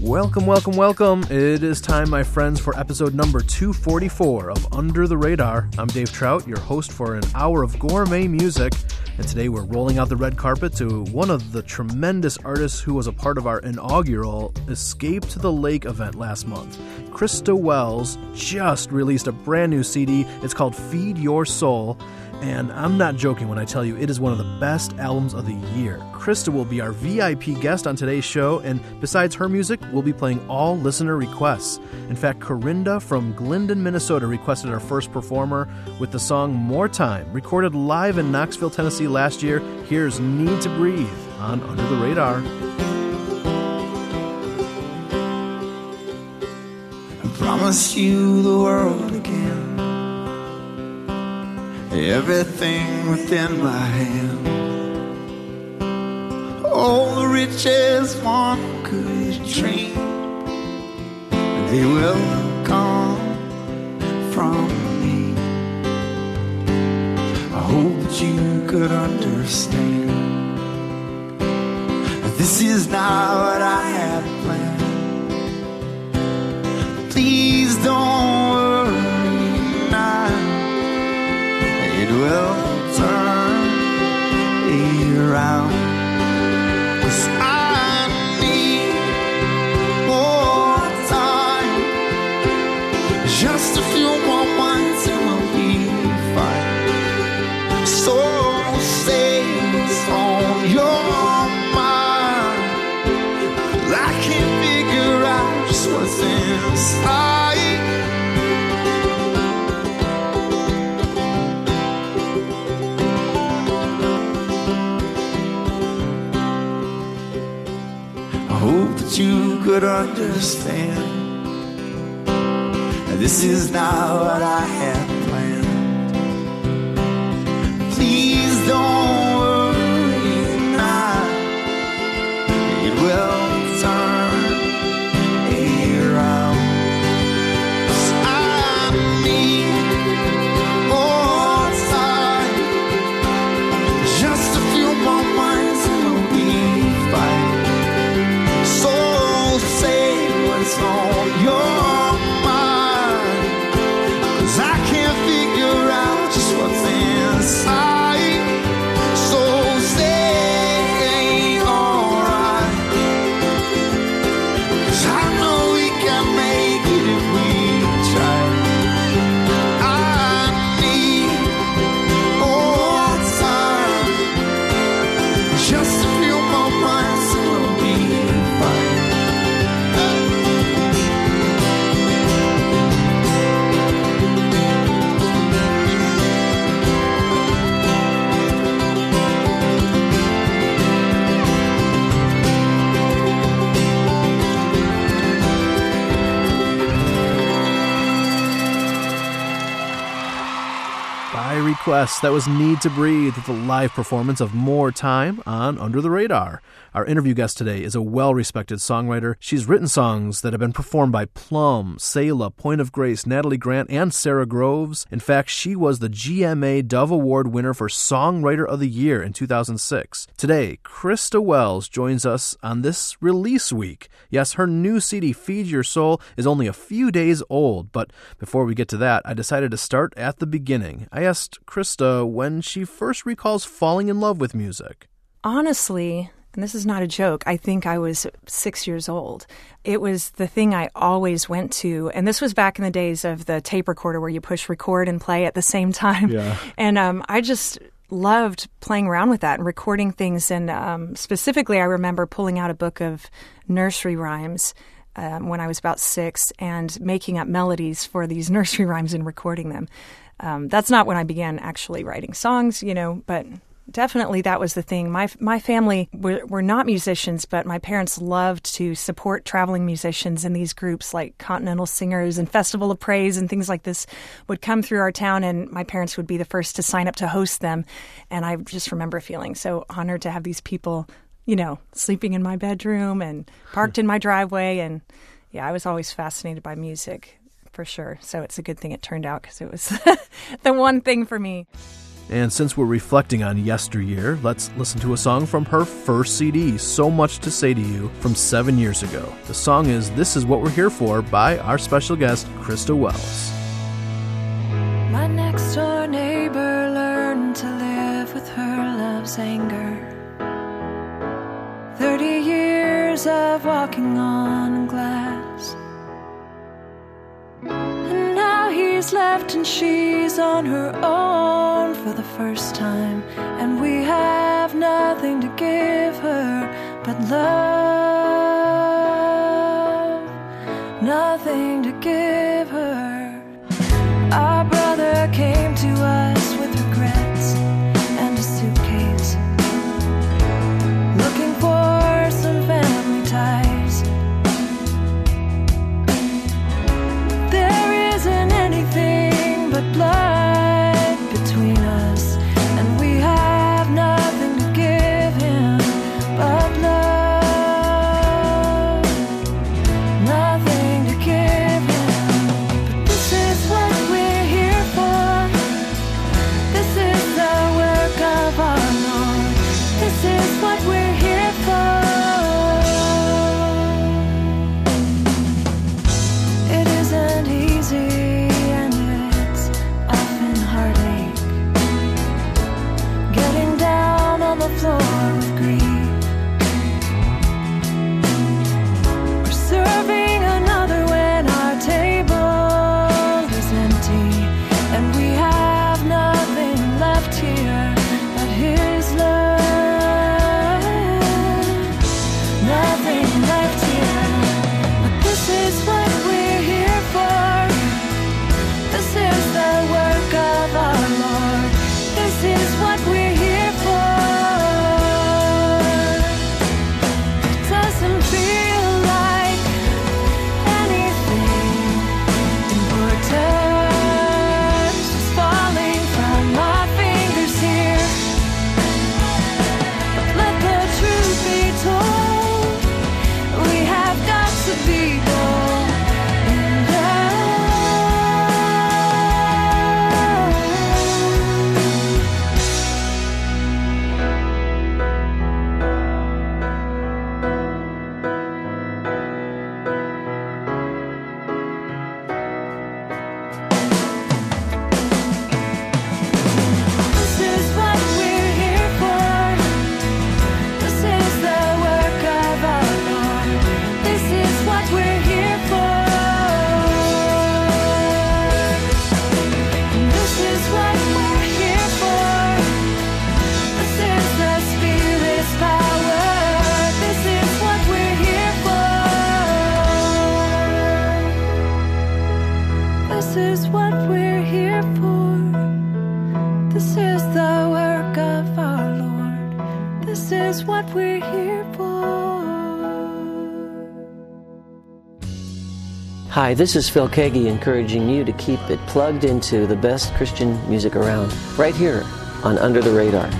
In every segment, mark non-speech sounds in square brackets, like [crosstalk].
Welcome, welcome, welcome. It is time, my friends, for episode number 244 of Under the Radar. I'm Dave Trout, your host for an hour of gourmet music. And today we're rolling out the red carpet to one of the tremendous artists who was a part of our inaugural Escape to the Lake event last month. Christa Wells just released a brand new CD. It's called Feed Your Soul. And I'm not joking when I tell you it is one of the best albums of the year. Christa will be our VIP guest on today's show, and besides her music, we'll be playing all listener requests. In fact, Corinda from Glendon, Minnesota requested our first performer with the song More Time, recorded live in Knoxville, Tennessee last year. Here's Need to Breathe on Under the Radar. I promise you the world again everything within my hand. All the riches one could dream, they will come from me. I hope that you could understand. This is not what I had planned. Please don't worry will turn around. I need more time, just a few more months and we'll be fine. So on your mind. I can't figure out just what's inside. Could understand. This is not what I had request, that was Need to Breathe the live performance of More Time on Under the Radar. Our interview guest today is a well respected songwriter. She's written songs that have been performed by Plumb, Selah, Point of Grace, Natalie Grant, and Sara Groves. In fact, she was the GMA Dove Award winner for Songwriter of the Year in 2006. Today, Christa Wells joins us on this release week. Yes, her new CD, Feed Your Soul, is only a few days old, but before we get to that, I decided to start at the beginning. I asked Christa when she first recalls falling in love with music. Honestly, and this is not a joke, I think I was six years old. It was the thing I always went to. And this was back in the days of the tape recorder where you push record and play at the same time. Yeah. [laughs] And um, I just loved playing around with that and recording things. And um, specifically, I remember pulling out a book of nursery rhymes. Um, when I was about six, and making up melodies for these [laughs] nursery rhymes and recording them. Um, that's not when I began actually writing songs, you know, but definitely that was the thing. My my family were, were not musicians, but my parents loved to support traveling musicians in these groups like Continental Singers and Festival of Praise and things like this would come through our town, and my parents would be the first to sign up to host them. And I just remember feeling so honored to have these people, you know, sleeping in my bedroom and parked in my driveway, and yeah, I was always fascinated by music for sure. So it's a good thing it turned out because it was [laughs] the one thing for me. And since we're reflecting on yesteryear, let's listen to a song from her first CD, So Much to Say to You, from seven years ago. The song is This Is What We're Here For by our special guest, Christa Wells. My next door neighbor learned to live with her love's anger. 30 years of walking on glass. Left and she's on her own for the first time. And we have nothing to give her but love. This is the work of our Lord. This is what we're here for. Hi, this is Phil Keaggy encouraging you to keep it plugged into the best Christian music around, right here on Under the Radar.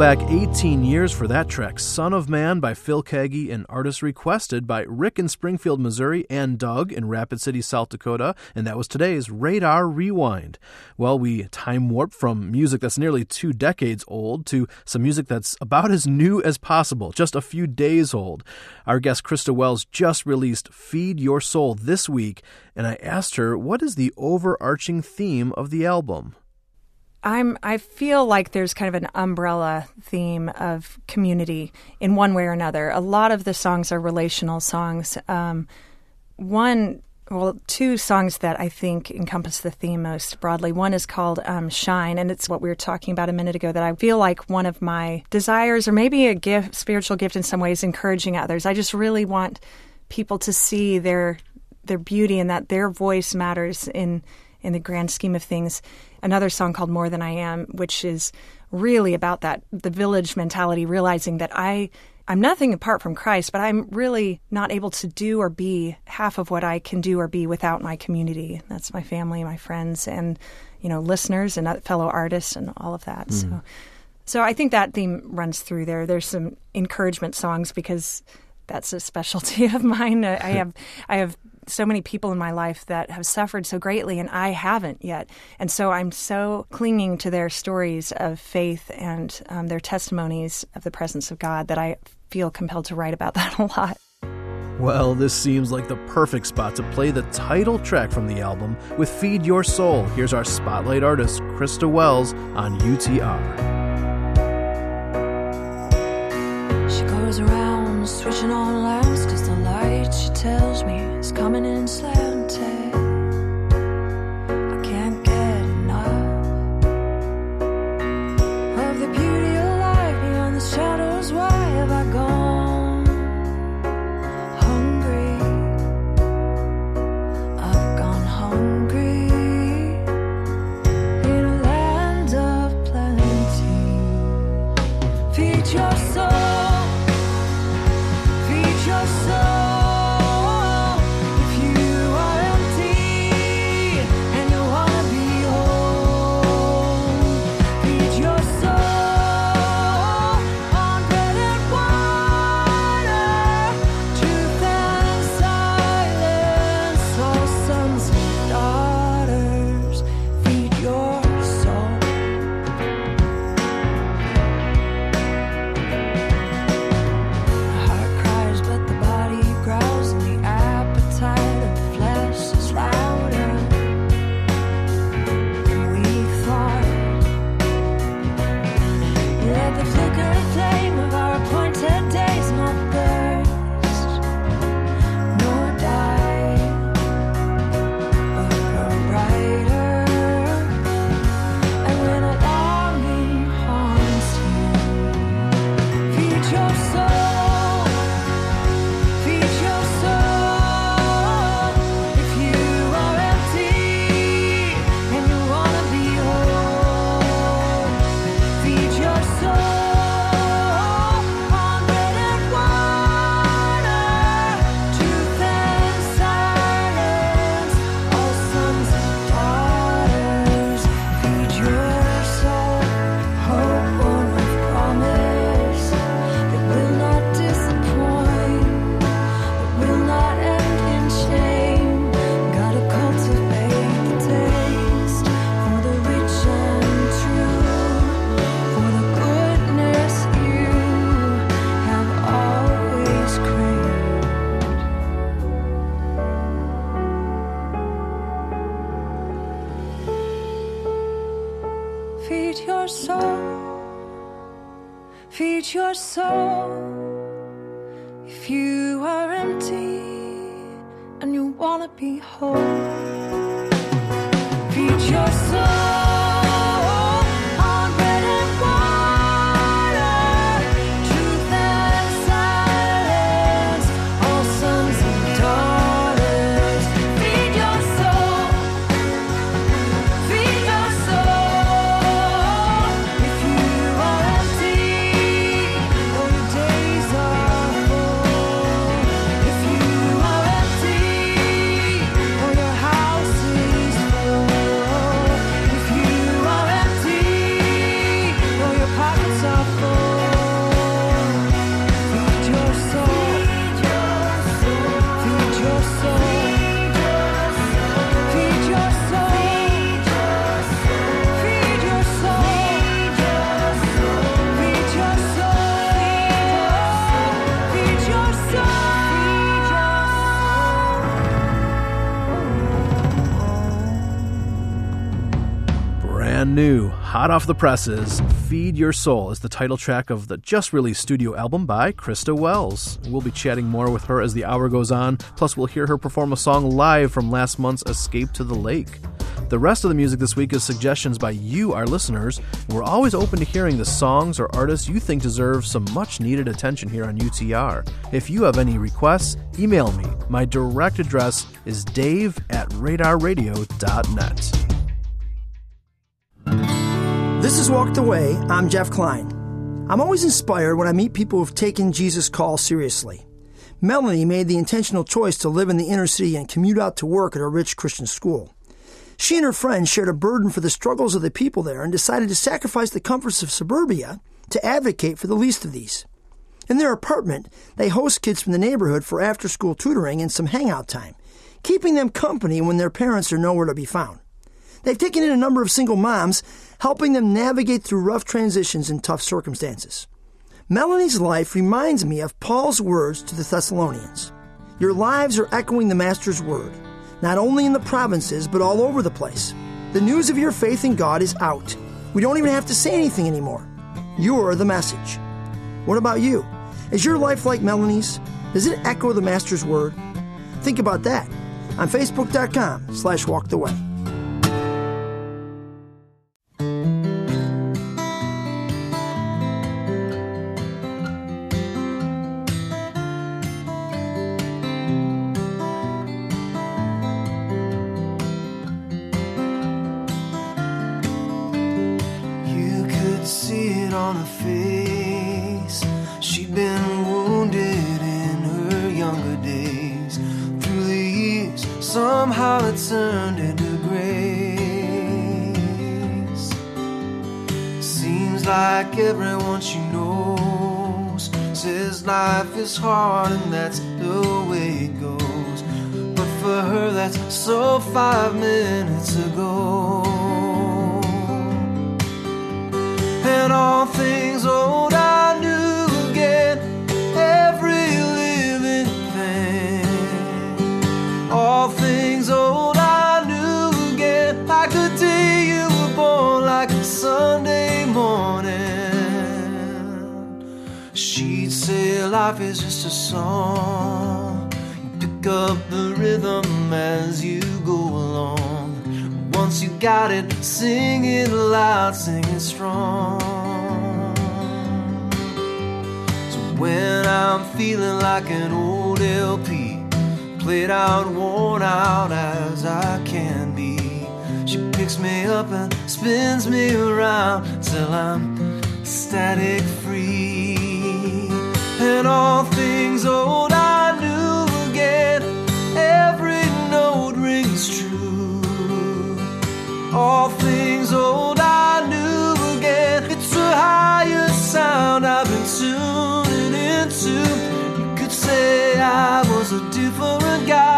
Back 18 years for that track, Son of Man by Phil Keaggy, and artist requested by Rick in Springfield, Missouri, and Doug in Rapid City, South Dakota, and that was today's Radar Rewind. Well, we time warp from music that's nearly two decades old to some music that's about as new as possible, just a few days old. Our guest Christa Wells just released Feed Your Soul this week, and I asked her what is the overarching theme of the album? I'm I feel like there's kind of an umbrella theme of community in one way or another. A lot of the songs are relational songs. Um, one, well, two songs that I think encompass the theme most broadly. One is called um, "Shine," and it's what we were talking about a minute ago. That I feel like one of my desires, or maybe a gift, spiritual gift in some ways, encouraging others. I just really want people to see their their beauty and that their voice matters in in the grand scheme of things. Another song called More Than I Am, which is really about that the village mentality, realizing that I I'm nothing apart from Christ, but I'm really not able to do or be half of what I can do or be without my community. That's my family, my friends, and you know, listeners and fellow artists and all of that. So mm. so I think that theme runs through there. There's some encouragement songs because that's a specialty [laughs] of mine. I have I have so many people in my life that have suffered so greatly and I haven't yet. And so I'm so clinging to their stories of faith and um, their testimonies of the presence of God that I feel compelled to write about [laughs] that a lot. Well, this seems like the perfect spot to play the title track from the album with Feed Your Soul. Here's our spotlight artist, Christa Wells, on UTR. She goes around switching on lamps hot off the presses, Feed Your Soul is the title track of the just released studio album by Christa Wells. We'll be chatting more with her as the hour goes on, plus, we'll hear her perform a song live from last month's Escape to the Lake. The rest of the music this week is suggestions by you, our listeners. We're always open to hearing the songs or artists you think deserve some much needed attention here on UTR. If you have any requests, email me. My direct address is dave at radarradio.net. This is Walk the Way. I'm Jeff Klein. I'm always inspired when I meet people who've taken Jesus' call seriously. Melanie made the intentional choice to live in the inner city and commute out to work at a rich Christian school. She and her friends shared a burden for the struggles of the people there and decided to sacrifice the comforts of suburbia to advocate for the least of these. In their apartment, they host kids from the neighborhood for after school tutoring and some hangout time, keeping them company when their parents are nowhere to be found. They've taken in a number of single moms, helping them navigate through rough transitions and tough circumstances. Melanie's life reminds me of Paul's words to the Thessalonians Your lives are echoing the Master's word, not only in the provinces, but all over the place. The news of your faith in God is out. We don't even have to say anything anymore. You're the message. What about you? Is your life like Melanie's? Does it echo the Master's word? Think about that on Facebook.com slash walk the way. LP, played out, worn out as I can be, she picks me up and spins me around till I'm static free. And all things old I knew again, every note rings true. All things old I knew again. It's a higher sound I've I was a different guy.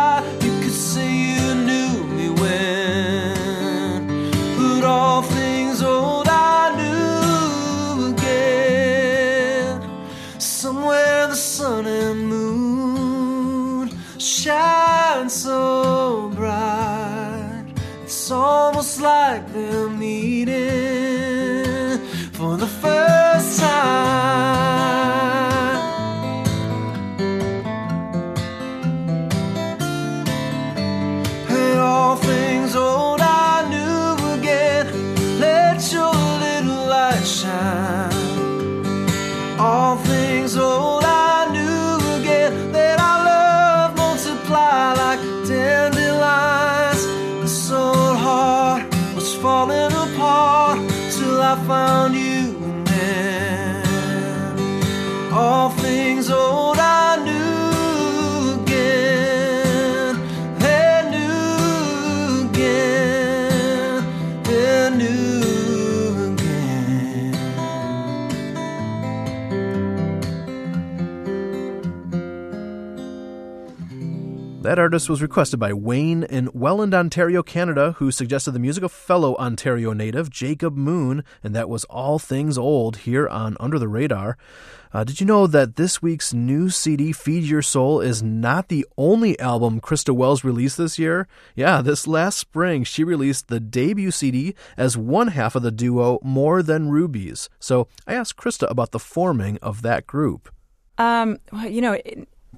That artist was requested by Wayne in Welland, Ontario, Canada, who suggested the music of fellow Ontario native Jacob Moon, and that was All Things Old here on Under the Radar. Uh, did you know that this week's new CD, Feed Your Soul, is not the only album Christa Wells released this year? Yeah, this last spring she released the debut CD as one half of the duo More Than Rubies. So I asked Christa about the forming of that group. Um, well, you know,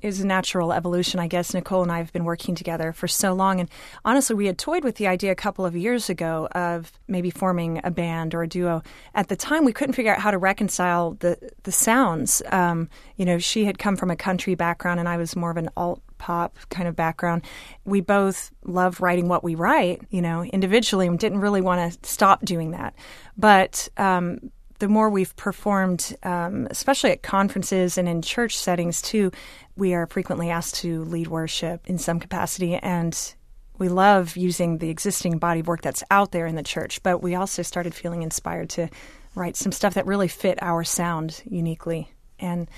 is a natural evolution, I guess. Nicole and I have been working together for so long, and honestly, we had toyed with the idea a couple of years ago of maybe forming a band or a duo. At the time, we couldn't figure out how to reconcile the the sounds. Um, you know, she had come from a country background, and I was more of an alt pop kind of background. We both love writing what we write, you know, individually, and didn't really want to stop doing that. But um, the more we've performed, um, especially at conferences and in church settings too, we are frequently asked to lead worship in some capacity. And we love using the existing body of work that's out there in the church, but we also started feeling inspired to write some stuff that really fit our sound uniquely. And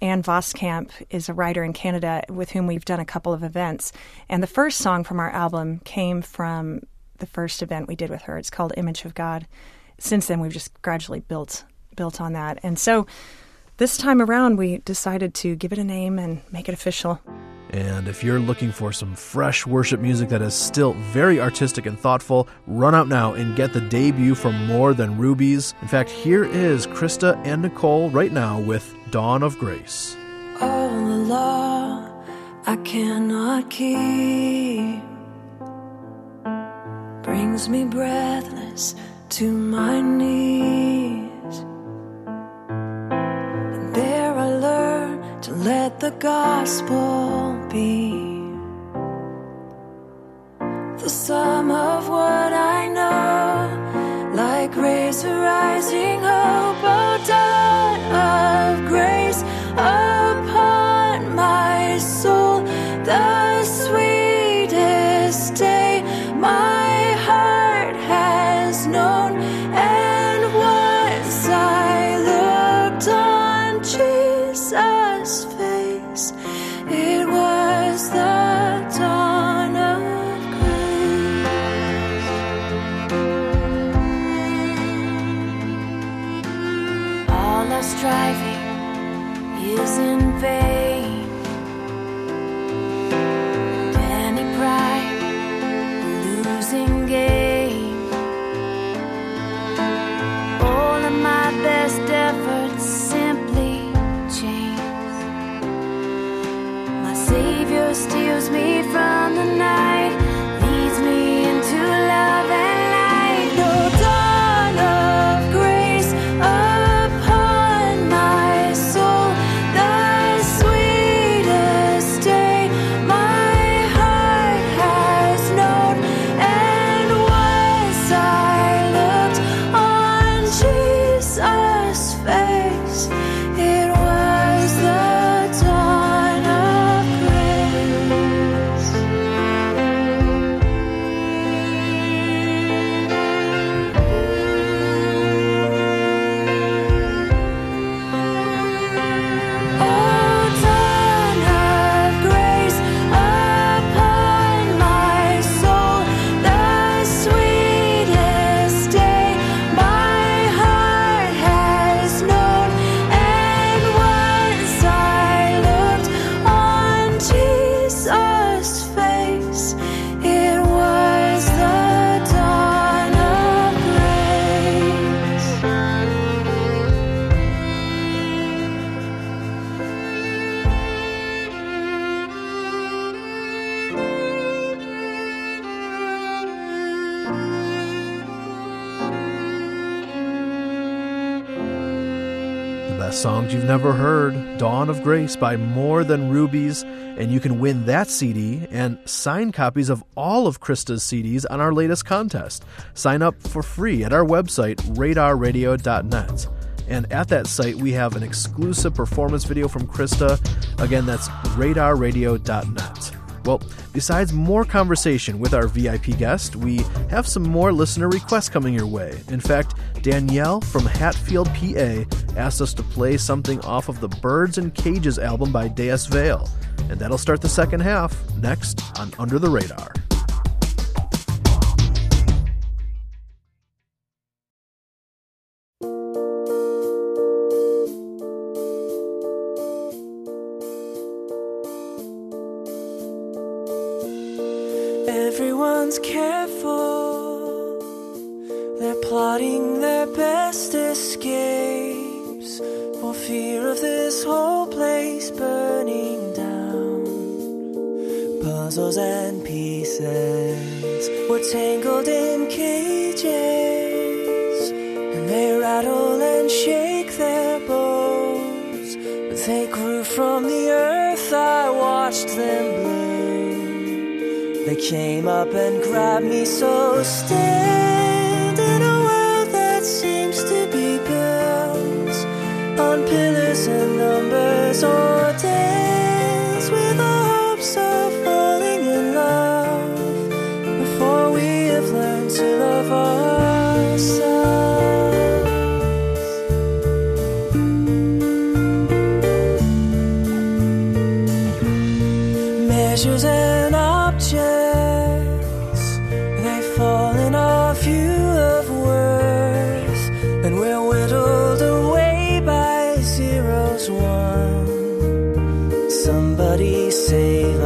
Ann Voskamp is a writer in Canada with whom we've done a couple of events. And the first song from our album came from the first event we did with her. It's called Image of God since then we've just gradually built built on that. And so this time around we decided to give it a name and make it official. And if you're looking for some fresh worship music that is still very artistic and thoughtful, run out now and get the debut from More Than Rubies. In fact, here is Christa and Nicole right now with Dawn of Grace. All the law I cannot keep brings me breathless to my knees. And there I learn to let the gospel be the sum Savior steals me Dawn of Grace by More Than Rubies, and you can win that CD and signed copies of all of Christa's CDs on our latest contest. Sign up for free at our website, radarradio.net. And at that site, we have an exclusive performance video from Christa. Again, that's radarradio.net. Well, besides more conversation with our VIP guest, we have some more listener requests coming your way. In fact, Danielle from Hatfield, PA asked us to play something off of the Birds and Cages album by Deas Vail. And that'll start the second half next on Under the Radar. We're whittled away by zeros one. Somebody save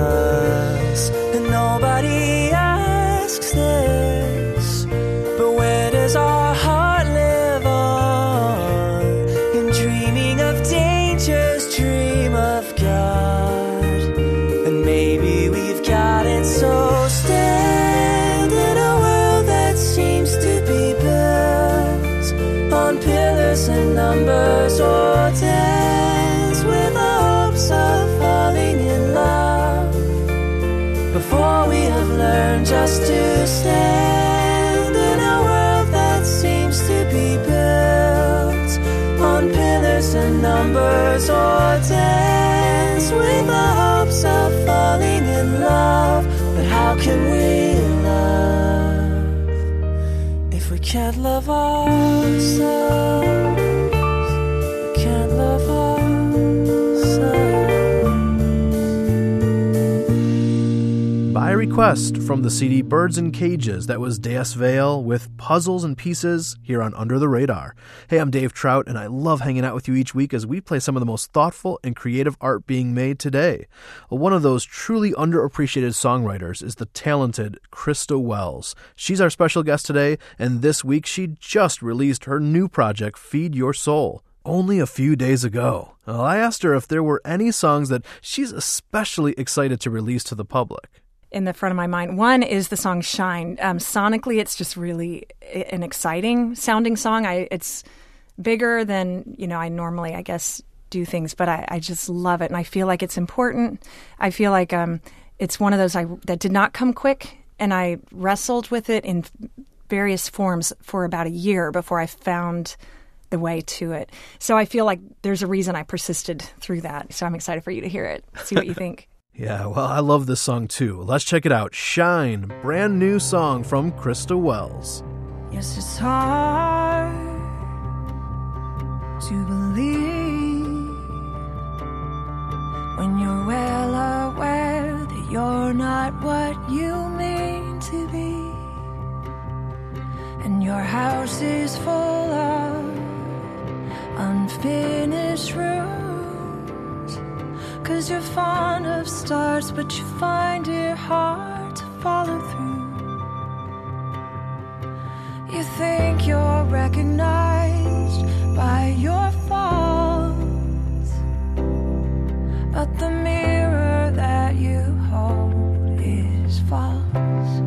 can't love ourselves? We can't love ourselves. By request from the CD Birds in Cages, that was Deas Vail with Puzzles and Pieces here on Under the Radar. Hey, I'm Dave Trout, and I love hanging out with you each week as we play some of the most thoughtful and creative art being made today. One of those truly underappreciated songwriters is the talented Christa Wells. She's our special guest today, and this week she just released her new project, Feed Your Soul only a few days ago. Well, I asked her if there were any songs that she's especially excited to release to the public. In the front of my mind. One is the song "Shine." Um, sonically, it's just really an exciting sounding song. I it's bigger than you know I normally I guess do things, but I, I just love it, and I feel like it's important. I feel like um, it's one of those I that did not come quick, and I wrestled with it in various forms for about a year before I found the way to it. So I feel like there's a reason I persisted through that. So I'm excited for you to hear it. See what you [laughs] think. Yeah, well, I love this song too. Let's check it out. Shine, brand new song from Christa Wells. Yes, it's hard to believe when you're well aware that you're not what you mean to be. And your house is full of unfinished rooms. Cause you're fond of stars, but you find it hard to follow through. You think you're recognized by your faults, but the mirror that you hold is false.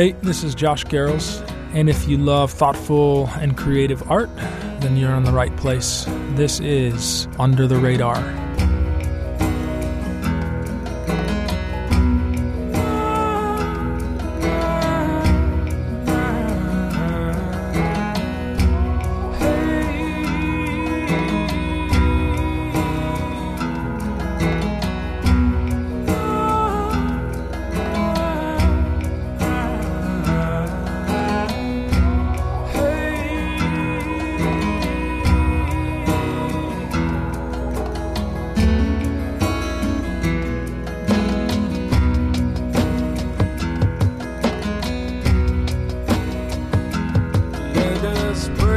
Hey, this is Josh Garrels, and if you love thoughtful and creative art, then you're in the right place. This is Under the Radar. desperate.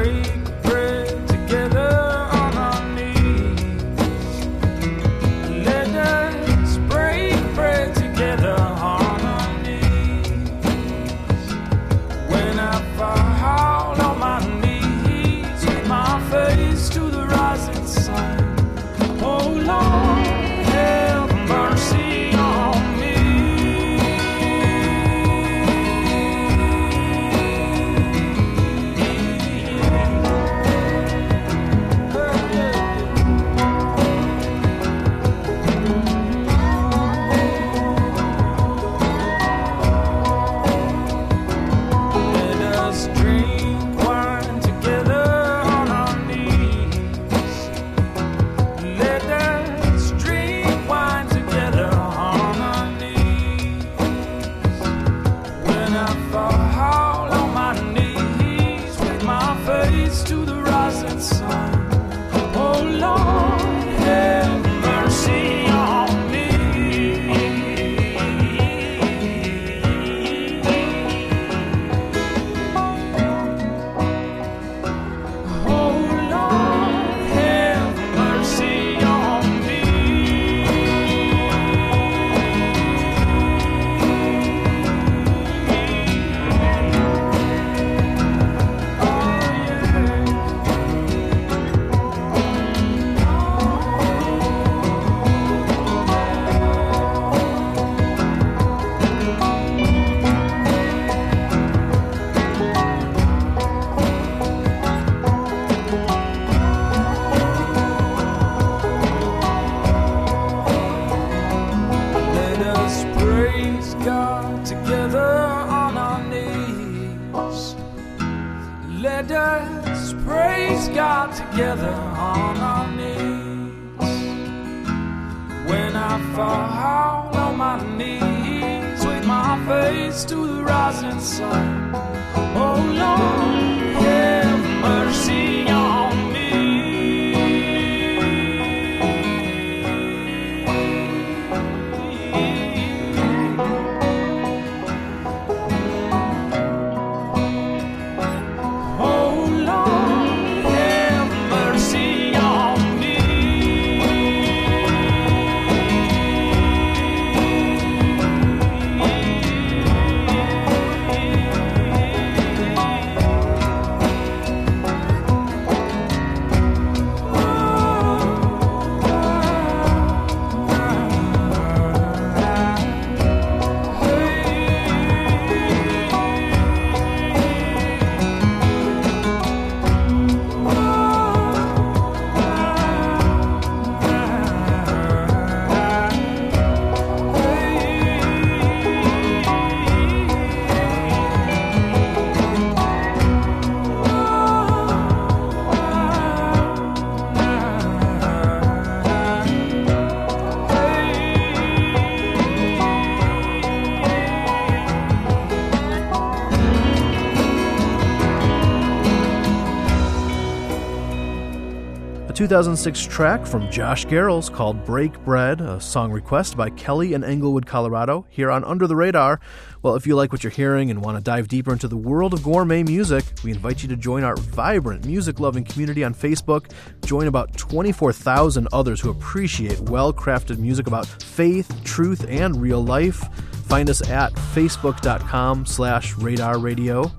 2006 track from Josh Garrels called Break Bread, a song request by Kelly in Englewood, Colorado, here on Under the Radar. Well, if you like what you're hearing and want to dive deeper into the world of gourmet music, we invite you to join our vibrant music loving community on Facebook. Join about 24,000 others who appreciate well crafted music about faith, truth, and real life. Find us at facebook.com slash radar radio.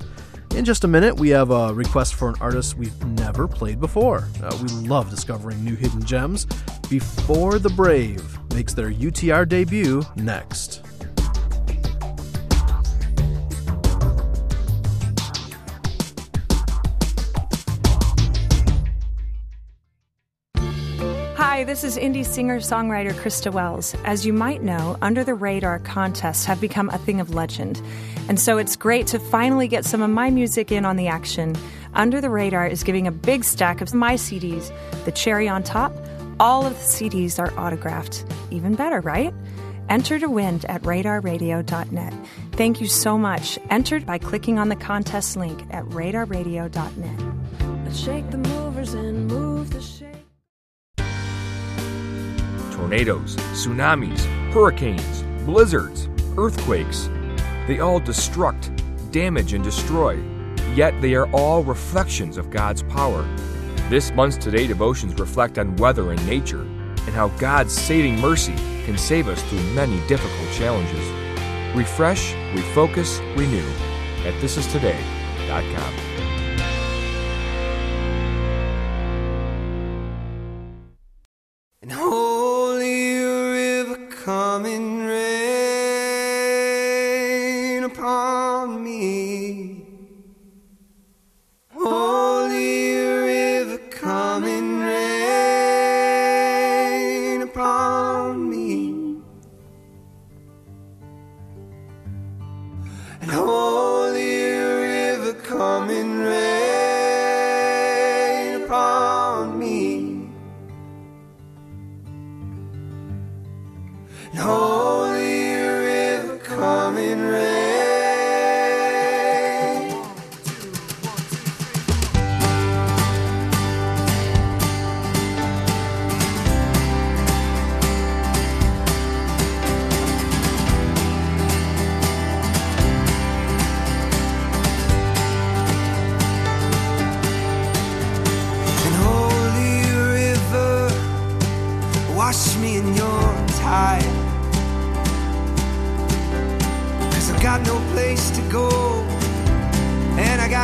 In just a minute, we have a request for an artist we've never played before. Uh, we love discovering new hidden gems. Before the Brave makes their UTR debut next. Hi, this is indie singer songwriter Christa Wells. As you might know, Under the Radar contests have become a thing of legend. And so it's great to finally get some of my music in on the action. Under the Radar is giving a big stack of my CDs. The cherry on top, all of the CDs are autographed. Even better, right? Enter to win at radarradio.net. Thank you so much. Entered by clicking on the contest link at radarradio.net. Shake the movers and move the shake. tornadoes, tsunamis, hurricanes, blizzards, earthquakes. They all destruct, damage, and destroy, yet they are all reflections of God's power. This month's Today devotions reflect on weather and nature, and how God's saving mercy can save us through many difficult challenges. Refresh, refocus, renew at thisistoday.com.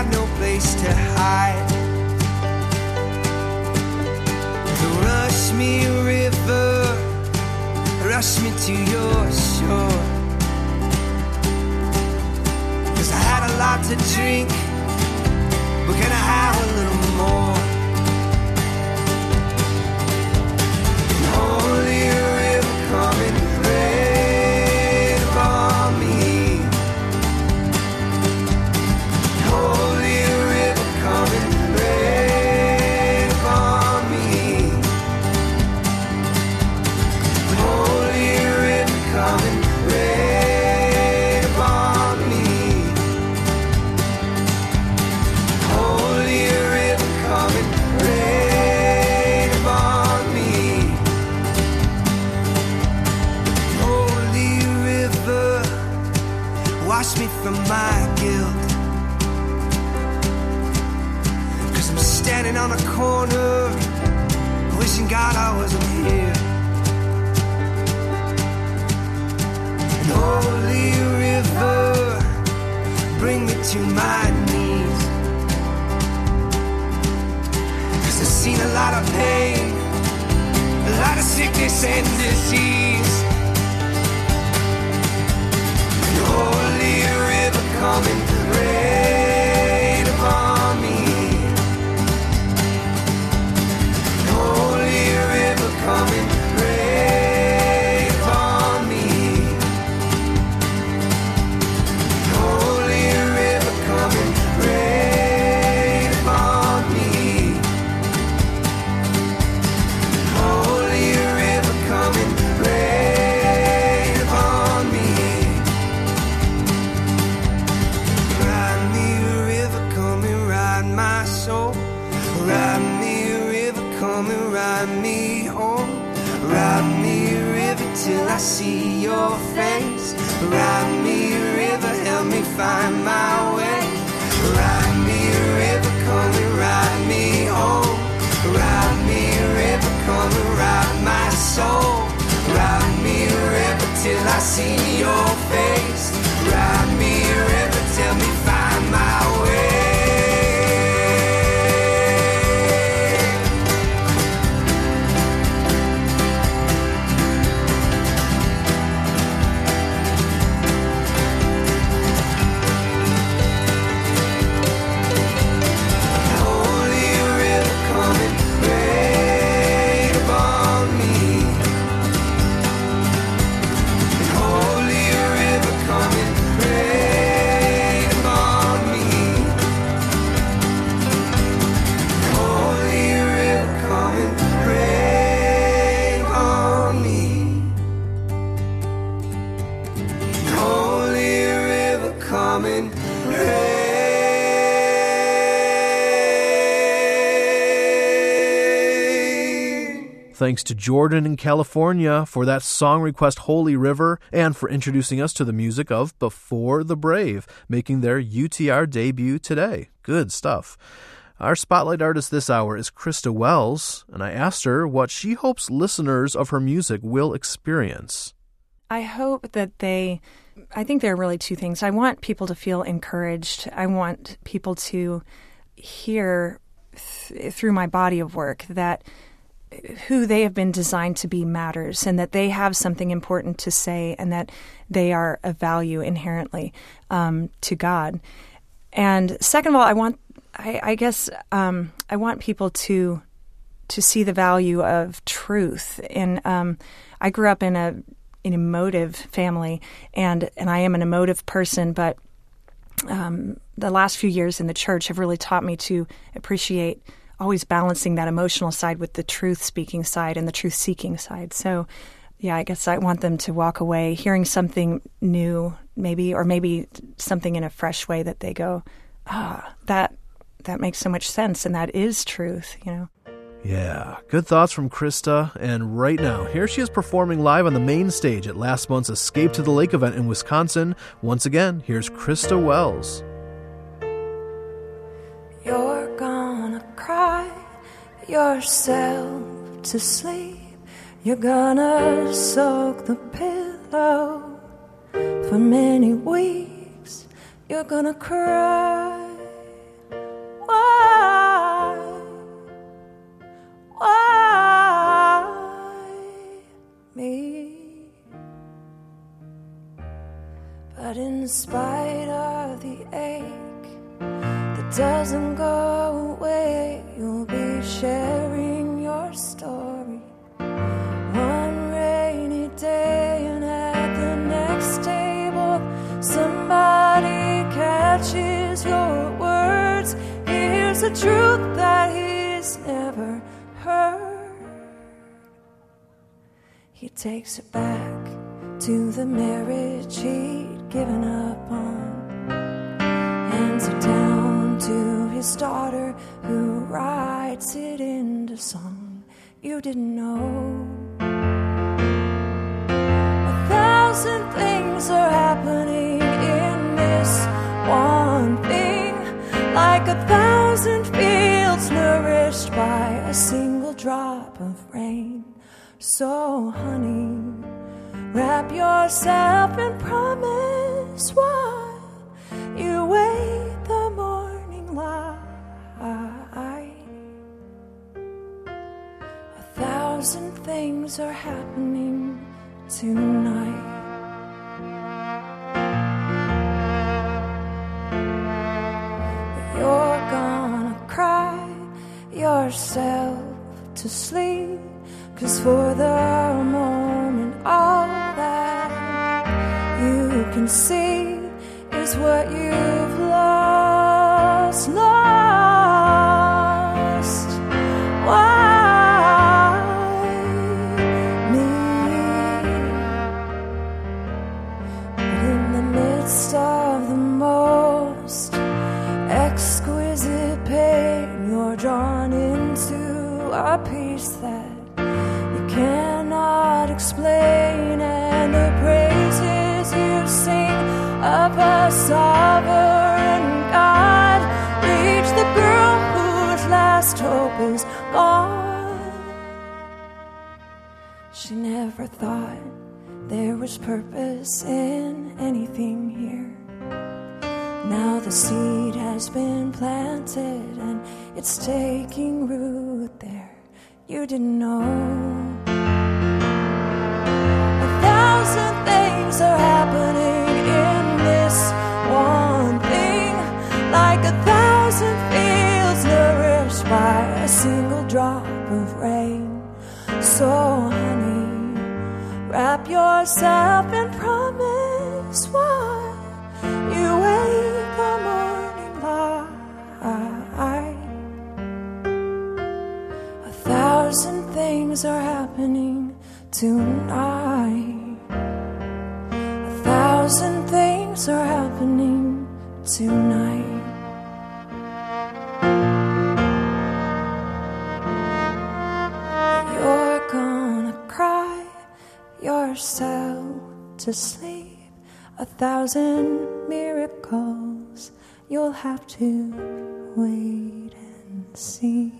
got no place to hide. So rush me, river, rush me to your shore. Cause I had a lot to drink, but can I have a little more? Of Thanks to Jordan in California for that song request Holy River and for introducing us to the music of Before the Brave, making their UTR debut today. Good stuff. Our spotlight artist this hour is Christa Wells, and I asked her what she hopes listeners of her music will experience. I hope that they, I think there are really two things. I want people to feel encouraged. I want people to hear th- through my body of work that who they have been designed to be matters and that they have something important to say and that they are of value inherently um, to God. And second of all, I want, I, I guess, um, I want people to to see the value of truth. And um, I grew up in a an emotive family, and and I am an emotive person, but um, the last few years in the church have really taught me to appreciate always balancing that emotional side with the truth speaking side and the truth seeking side. So, yeah, I guess I want them to walk away hearing something new, maybe, or maybe something in a fresh way that they go, ah, that that makes so much sense, and that is truth, you know. Yeah, good thoughts from Christa. And right now, here she is performing live on the main stage at last month's Escape to the Lake event in Wisconsin. Once again, here's Christa Wells. You're gonna cry yourself to sleep. You're gonna soak the pillow for many weeks. You're gonna cry. Why? Why me? But in spite of the ache doesn't go away, you'll be sharing your story. One rainy day, and at the next table, somebody catches your words. Here's the truth that he's never heard. He takes her back to the marriage he'd given up on. Hands it down to his daughter who writes it into song you didn't know. A thousand things are happening in this one thing, like a thousand fields nourished by a single drop of rain. So, honey, wrap yourself in promise while you wait. Thousand things are happening tonight. You're gonna cry yourself to sleep. Cause for the moment, all that you can see is what you've purpose in anything here. Now the seed has been planted and it's taking root there. You didn't know. A thousand things are happening in this one thing, like a thousand fields nourished by a single drop of rain. So, honey, wrap yourself in things are happening tonight. A thousand things are happening tonight. You're gonna cry yourself to sleep. A thousand miracles you'll have to wait and see.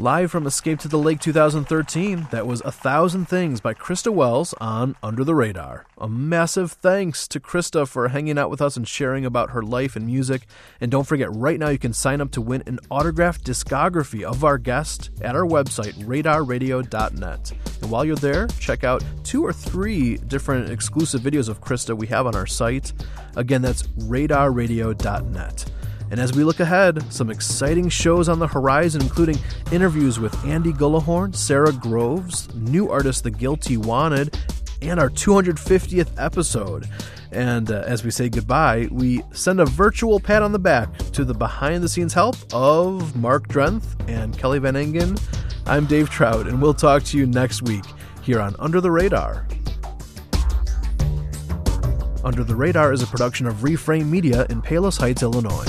Live from Escape to the Lake 2013, that was A Thousand Things by Christa Wells on Under the Radar. A massive thanks to Christa for hanging out with us and sharing about her life and music. And don't forget, right now you can sign up to win an autographed discography of our guest at our website, radarradio.net. And while you're there, check out two or three different exclusive videos of Christa we have on our site. Again, that's radarradio.net. And as we look ahead, some exciting shows on the horizon, including interviews with Andy Gullahorn, Sara Groves, new artist The Guilty Wanted, and our 250th episode. And uh, as we say goodbye, we send a virtual pat on the back to the behind the scenes help of Mark Drenth and Kelly Van Engen. I'm Dave Trout, and we'll talk to you next week here on Under the Radar. Under the Radar is a production of Reframe Media in Palos Heights, Illinois.